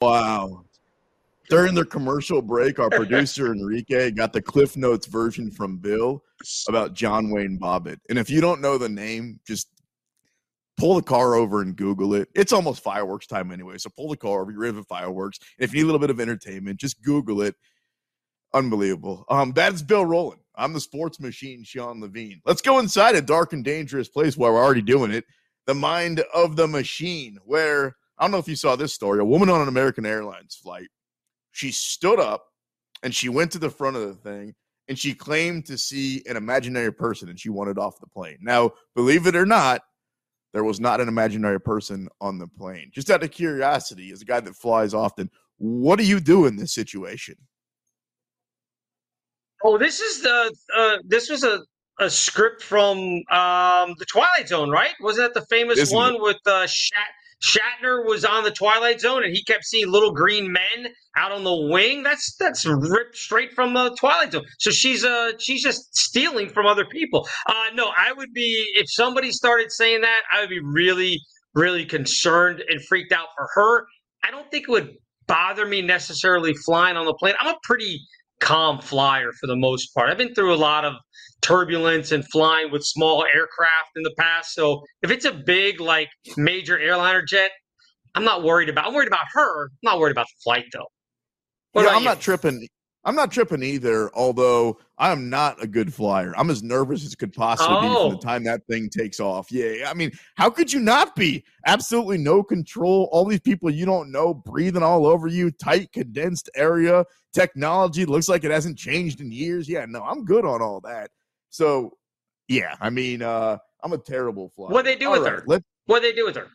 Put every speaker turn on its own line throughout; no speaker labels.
Wow. During the commercial break, our producer Enrique got the Cliff Notes version from Bill about John Wayne Bobbitt. And if you don't know the name, just pull the car over and Google it. It's almost fireworks time anyway. So pull the car over, you're in fireworks. And if you need a little bit of entertainment, just Google it. Unbelievable. Um, that's Bill Rowland. I'm the sports machine, Sean Levine. Let's go inside a dark and dangerous place while we're already doing it. The mind of the machine, where I don't know if you saw this story. A woman on an American Airlines flight, she stood up and she went to the front of the thing and she claimed to see an imaginary person and she wanted off the plane. Now, believe it or not, there was not an imaginary person on the plane. Just out of curiosity, as a guy that flies often, what do you do in this situation?
Oh, this is the uh, this was a, a script from um, the Twilight Zone, right? Wasn't that the famous Isn't one it? with uh, Shat- Shatner was on the Twilight Zone and he kept seeing little green men out on the wing? That's that's ripped straight from the Twilight Zone. So she's uh she's just stealing from other people. Uh, no, I would be if somebody started saying that, I would be really really concerned and freaked out for her. I don't think it would bother me necessarily flying on the plane. I'm a pretty calm flyer for the most part. I've been through a lot of turbulence and flying with small aircraft in the past. So if it's a big, like major airliner jet, I'm not worried about. I'm worried about her. I'm not worried about the flight though.
What yeah, I'm you? not tripping. I'm not tripping either, although I am not a good flyer. I'm as nervous as could possibly oh. be from the oh. time that thing takes off. Yeah, I mean, how could you not be? Absolutely no control. All these people you don't know breathing all over you, tight, condensed area. Technology looks like it hasn't changed in years. Yeah, no, I'm good on all that. So, yeah, I mean, uh, I'm a terrible flyer.
What they do all with right, her? What they do with her?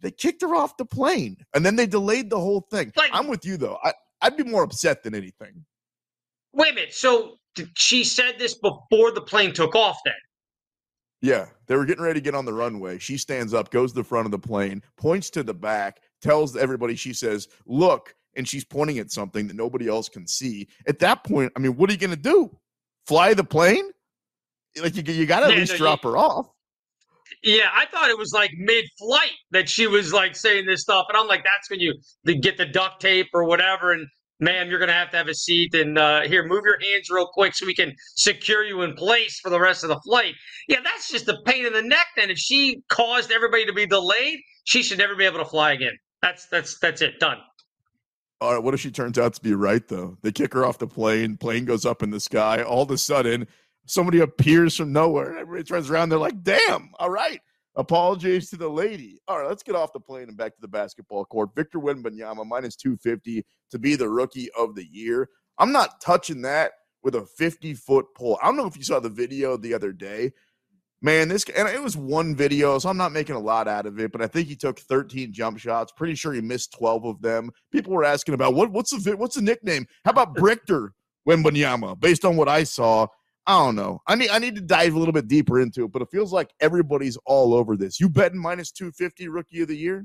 They kicked her off the plane, and then they delayed the whole thing. Like, I'm with you though. I, I'd be more upset than anything.
Wait a minute. So she said this before the plane took off then?
Yeah, they were getting ready to get on the runway. She stands up, goes to the front of the plane, points to the back, tells everybody, she says, Look, and she's pointing at something that nobody else can see. At that point, I mean, what are you going to do? Fly the plane? Like, you, you got to at least no, drop you, her off.
Yeah, I thought it was like mid-flight that she was like saying this stuff, and I'm like, that's when you get the duct tape or whatever, and ma'am, you're going to have to have a seat, and uh, here, move your hands real quick so we can secure you in place for the rest of the flight. Yeah, that's just a pain in the neck. Then, if she caused everybody to be delayed, she should never be able to fly again. That's that's that's it. Done.
All right, what if she turns out to be right though? They kick her off the plane, plane goes up in the sky. All of a sudden, somebody appears from nowhere and everybody turns around. They're like, damn, all right. Apologies to the lady. All right, let's get off the plane and back to the basketball court. Victor Wembanyama minus 250 to be the rookie of the year. I'm not touching that with a 50 foot pole. I don't know if you saw the video the other day. Man, this and it was one video, so I'm not making a lot out of it, but I think he took 13 jump shots. Pretty sure he missed 12 of them. People were asking about what what's the what's the nickname? How about Brichter Wembanyama? Based on what I saw, I don't know. I need I need to dive a little bit deeper into it, but it feels like everybody's all over this. You betting minus 250 rookie of the year?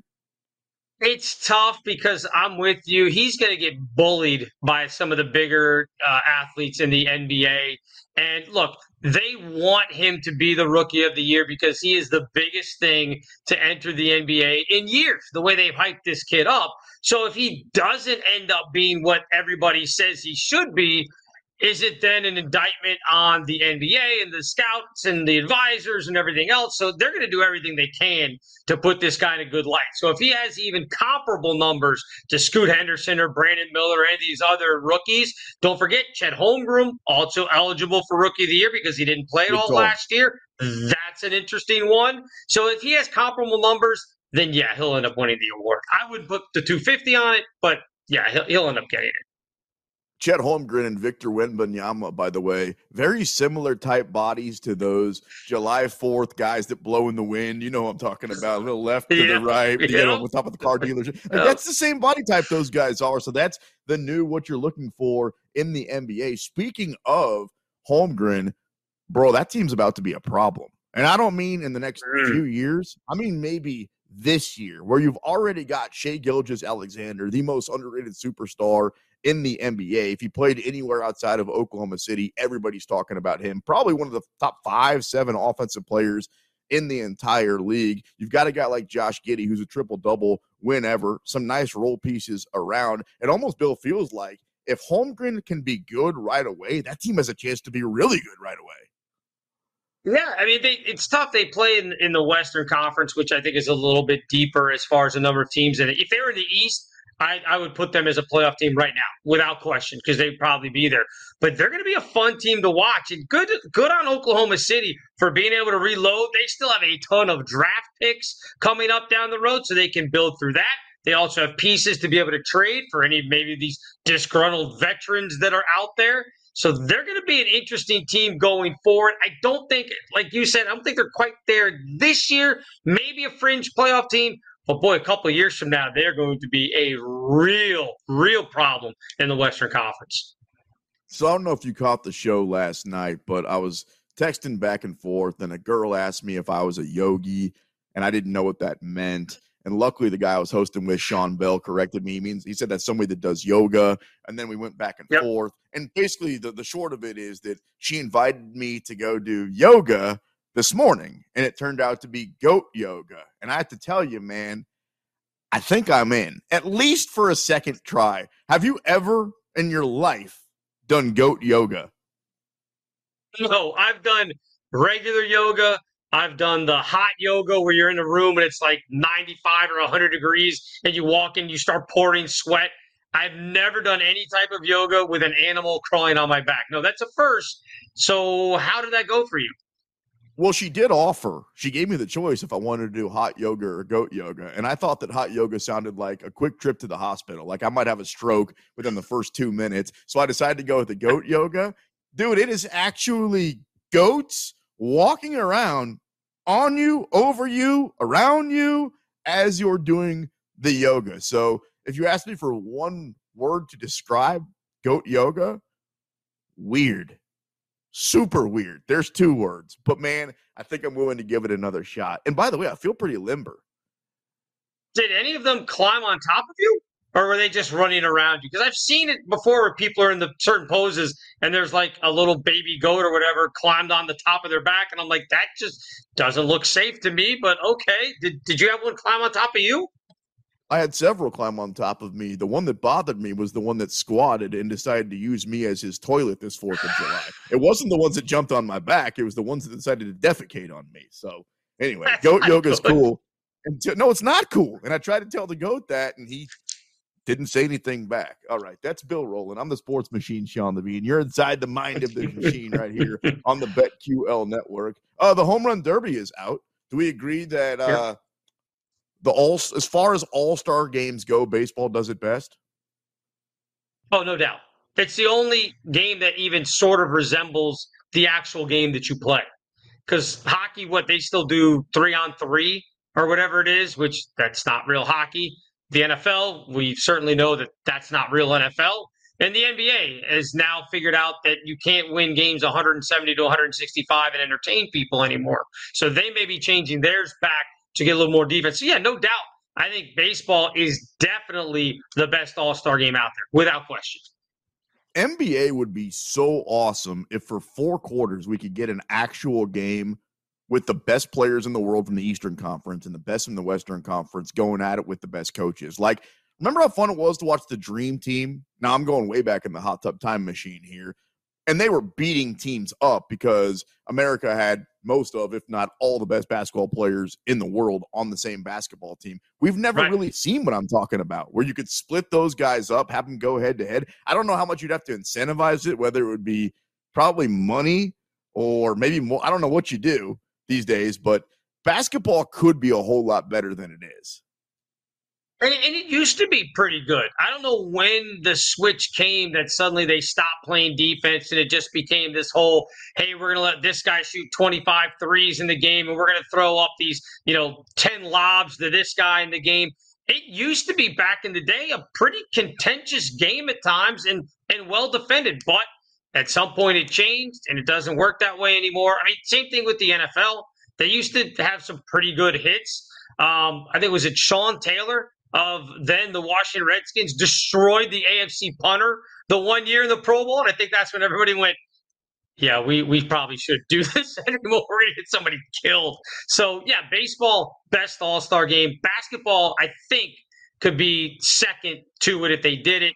It's tough because I'm with you. He's going to get bullied by some of the bigger uh, athletes in the NBA. And look, they want him to be the rookie of the year because he is the biggest thing to enter the NBA in years, the way they've hyped this kid up. So if he doesn't end up being what everybody says he should be, is it then an indictment on the NBA and the scouts and the advisors and everything else? So they're going to do everything they can to put this guy in a good light. So if he has even comparable numbers to Scoot Henderson or Brandon Miller or any of these other rookies, don't forget Chet Holmgren, also eligible for Rookie of the Year because he didn't play at all last year. That's an interesting one. So if he has comparable numbers, then yeah, he'll end up winning the award. I would put the 250 on it, but yeah, he'll, he'll end up getting it.
Chet Holmgren and Victor Wembanyama, by the way, very similar type bodies to those July 4th guys that blow in the wind. You know what I'm talking about. A little left to yeah. the right, yeah. you know, on top of the car dealership. Like, That's the same body type those guys are. So that's the new what you're looking for in the NBA. Speaking of Holmgren, bro, that team's about to be a problem. And I don't mean in the next mm. few years. I mean maybe this year, where you've already got Shai Gilgeous-Alexander, the most underrated superstar in the NBA. If he played anywhere outside of Oklahoma City, everybody's talking about him. Probably one of the top five, seven offensive players in the entire league. You've got a guy like Josh Giddey, who's a triple double win ever. Some nice role pieces around. It almost Bill feels like if Holmgren can be good right away, that team has a chance to be really good right away.
Yeah, I mean, they, it's tough. They play in, in the Western Conference, which I think is a little bit deeper as far as the number of teams in it. If they were in the East, I, I would put them as a playoff team right now, without question, because they'd probably be there. But they're going to be a fun team to watch, and good good on Oklahoma City for being able to reload. They still have a ton of draft picks coming up down the road, so they can build through that. They also have pieces to be able to trade for any maybe these disgruntled veterans that are out there. So they're going to be an interesting team going forward. I don't think, like you said, I don't think they're quite there this year. Maybe a fringe playoff team, but boy, a couple of years from now, they're going to be a real, real problem in the Western Conference.
So I don't know if you caught the show last night, but I was texting back and forth, and a girl asked me if I was a yogi, and I didn't know what that meant. And luckily, the guy I was hosting with, Sean Bell, corrected me. He means he said that's somebody that does yoga. And then we went back and yep. forth. And basically, the, the short of it is that she invited me to go do yoga this morning, and it turned out to be goat yoga. And I have to tell you, man, I think I'm in at least for a second try. Have you ever in your life done goat yoga?
No, I've done regular yoga. I've done the hot yoga where you're in a room and it's like 95 or 100 degrees and you walk in, you start pouring sweat. I've never done any type of yoga with an animal crawling on my back. No, that's a first. So, how did that go for you?
Well, she did offer. She gave me the choice if I wanted to do hot yoga or goat yoga. And I thought that hot yoga sounded like a quick trip to the hospital. Like I might have a stroke within the first two minutes. So I decided to go with the goat yoga. Dude, it is actually goats walking around on you, over you, around you as you're doing the yoga. So if you ask me for one word to describe goat yoga, weird super weird. There's two words, but man, I think I'm willing to give it another shot. And by the way, I feel pretty limber.
Did any of them climb on top of you? Or were they just running around you? Because I've seen it before where people are in the certain poses and there's like a little baby goat or whatever climbed on the top of their back. And I'm like, that just doesn't look safe to me, but okay. Did, did you have one climb on top of you?
I had several climb on top of me. The one that bothered me was the one that squatted and decided to use me as his toilet this 4th of July. It wasn't the ones that jumped on my back, it was the ones that decided to defecate on me. So, anyway, That's goat yoga's good. cool. And t- no, it's not cool. And I tried to tell the goat that, and he didn't say anything back. All right, that's Bill Rowland. I'm the sports machine, Sean Levine. You're inside the mind of the machine right here on the BetQL network. Uh, the home run derby is out. Do we agree that uh, the all as far as all star games go, baseball does it best.
Oh, no doubt. It's the only game that even sort of resembles the actual game that you play. Because hockey, what they still do three on three or whatever it is, which that's not real hockey. The NFL, we certainly know that that's not real NFL. And the NBA has now figured out that you can't win games 170 to 165 and entertain people anymore. So they may be changing theirs back to get a little more defense. So yeah, no doubt. I think baseball is definitely the best All Star game out there, without question.
NBA would be so awesome if for four quarters we could get an actual game with the best players in the world from the Eastern Conference and the best in the Western Conference going at it with the best coaches. Like, remember how fun it was to watch the Dream Team? Now I'm going way back in the hot tub time machine here and they were beating teams up because America had most of, if not all, the best basketball players in the world on the same basketball team. We've never right. really seen what I'm talking about, where you could split those guys up, have them go head to head. I don't know how much you'd have to incentivize it, whether it would be probably money or maybe more. I don't know what you do these days, but basketball could be a whole lot better than it is.
And, and, it used to be pretty good. I don't know when the switch came that suddenly they stopped playing defense and it just became this whole, hey, we're going to let this guy shoot 25 threes in the game and we're going to throw up these, you know, 10 lobs to this guy in the game. It used to be back in the day a pretty contentious game at times and, and well defended, but at some point it changed and it doesn't work that way anymore. I mean, same thing with the NFL. They used to have some pretty good hits. Um, I think was it Sean Taylor of then the Washington Redskins destroyed the AFC punter the one year in the Pro Bowl. And I think that's when everybody went, yeah, we, we probably should do this anymore. We're going to get somebody killed. So, yeah, baseball, best all star game. Basketball, I think, could be second to it if they did it.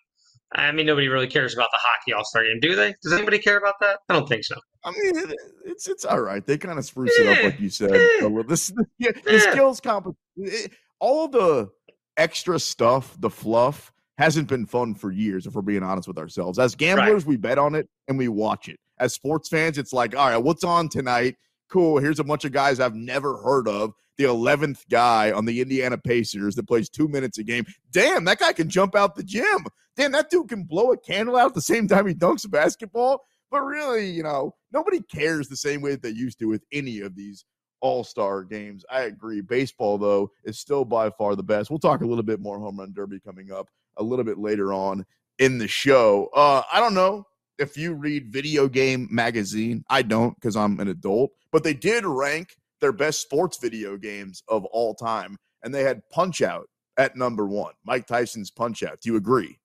I mean, nobody really cares about the hockey All Star game, do they? Does anybody care about that? I don't think so.
I mean, it, it's it's all right. They kind of spruce it up,
eh,
like you said.
yeah.
This the, yeah, the
eh.
skills comp, it- all of the extra stuff, the fluff, hasn't been fun for years. If we're being honest with ourselves, as gamblers, we bet on it and we watch it. As sports fans, it's like, all right, what's on tonight? Cool. Here's a bunch of guys I've never heard of. The eleventh guy on the Indiana Pacers that plays two minutes a game. Damn, that guy can jump out the gym. Damn, that dude can blow a candle out at the same time he dunks a basketball. But really, you know, nobody cares the same way that they used to with any of these all star games. I agree. Baseball, though, is still by far the best. We'll talk a little bit more home run derby coming up a little bit later on in the show. Uh, I don't know if you read Video Game Magazine. I don't because I'm an adult, but they did rank their best sports video games of all time, and they had Punch Out at number one. Mike Tyson's Punch Out. Do you agree?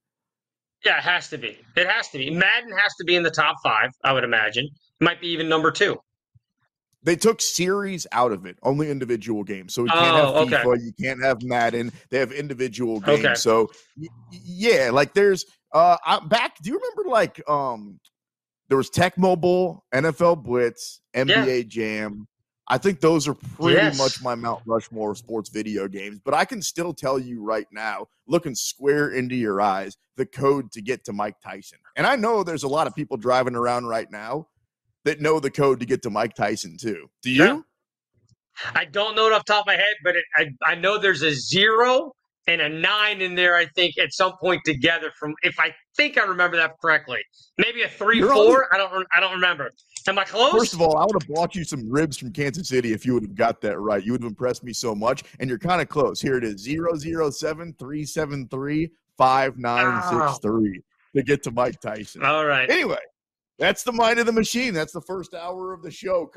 Yeah, it has to be. It has to be. Madden has to be in the top five, I would imagine. It Might be even number two.
They took series out of it, only individual games. So you can't have
Oh, okay.
FIFA, you can't have Madden. They have individual games.
Okay.
So yeah, like there's uh I, back. Do you remember like um there was Tecmo Bowl, NFL Blitz, NBA Jam. I think those are pretty
Yes.
much my Mount Rushmore sports video games. But I can still tell you right now, looking square into your eyes, the code to get to Mike Tyson. And I know there's a lot of people driving around right now that know the code to get to Mike Tyson too. Do you?
Yeah. I don't know it off the top of my head, but it, I, I know there's a zero and a nine in there, I think, at some point together from if I think I remember that correctly. Maybe a 3
You're
4.
only-
I don't I don't remember. Am I close?
First of all, I would have bought you some ribs from Kansas City if you would have got that right. You would have impressed me so much. And you're kind of close. Here it is 007 373 5963 to get to Mike Tyson.
all right.
Anyway, that's the mind of the machine. That's the first hour of the show.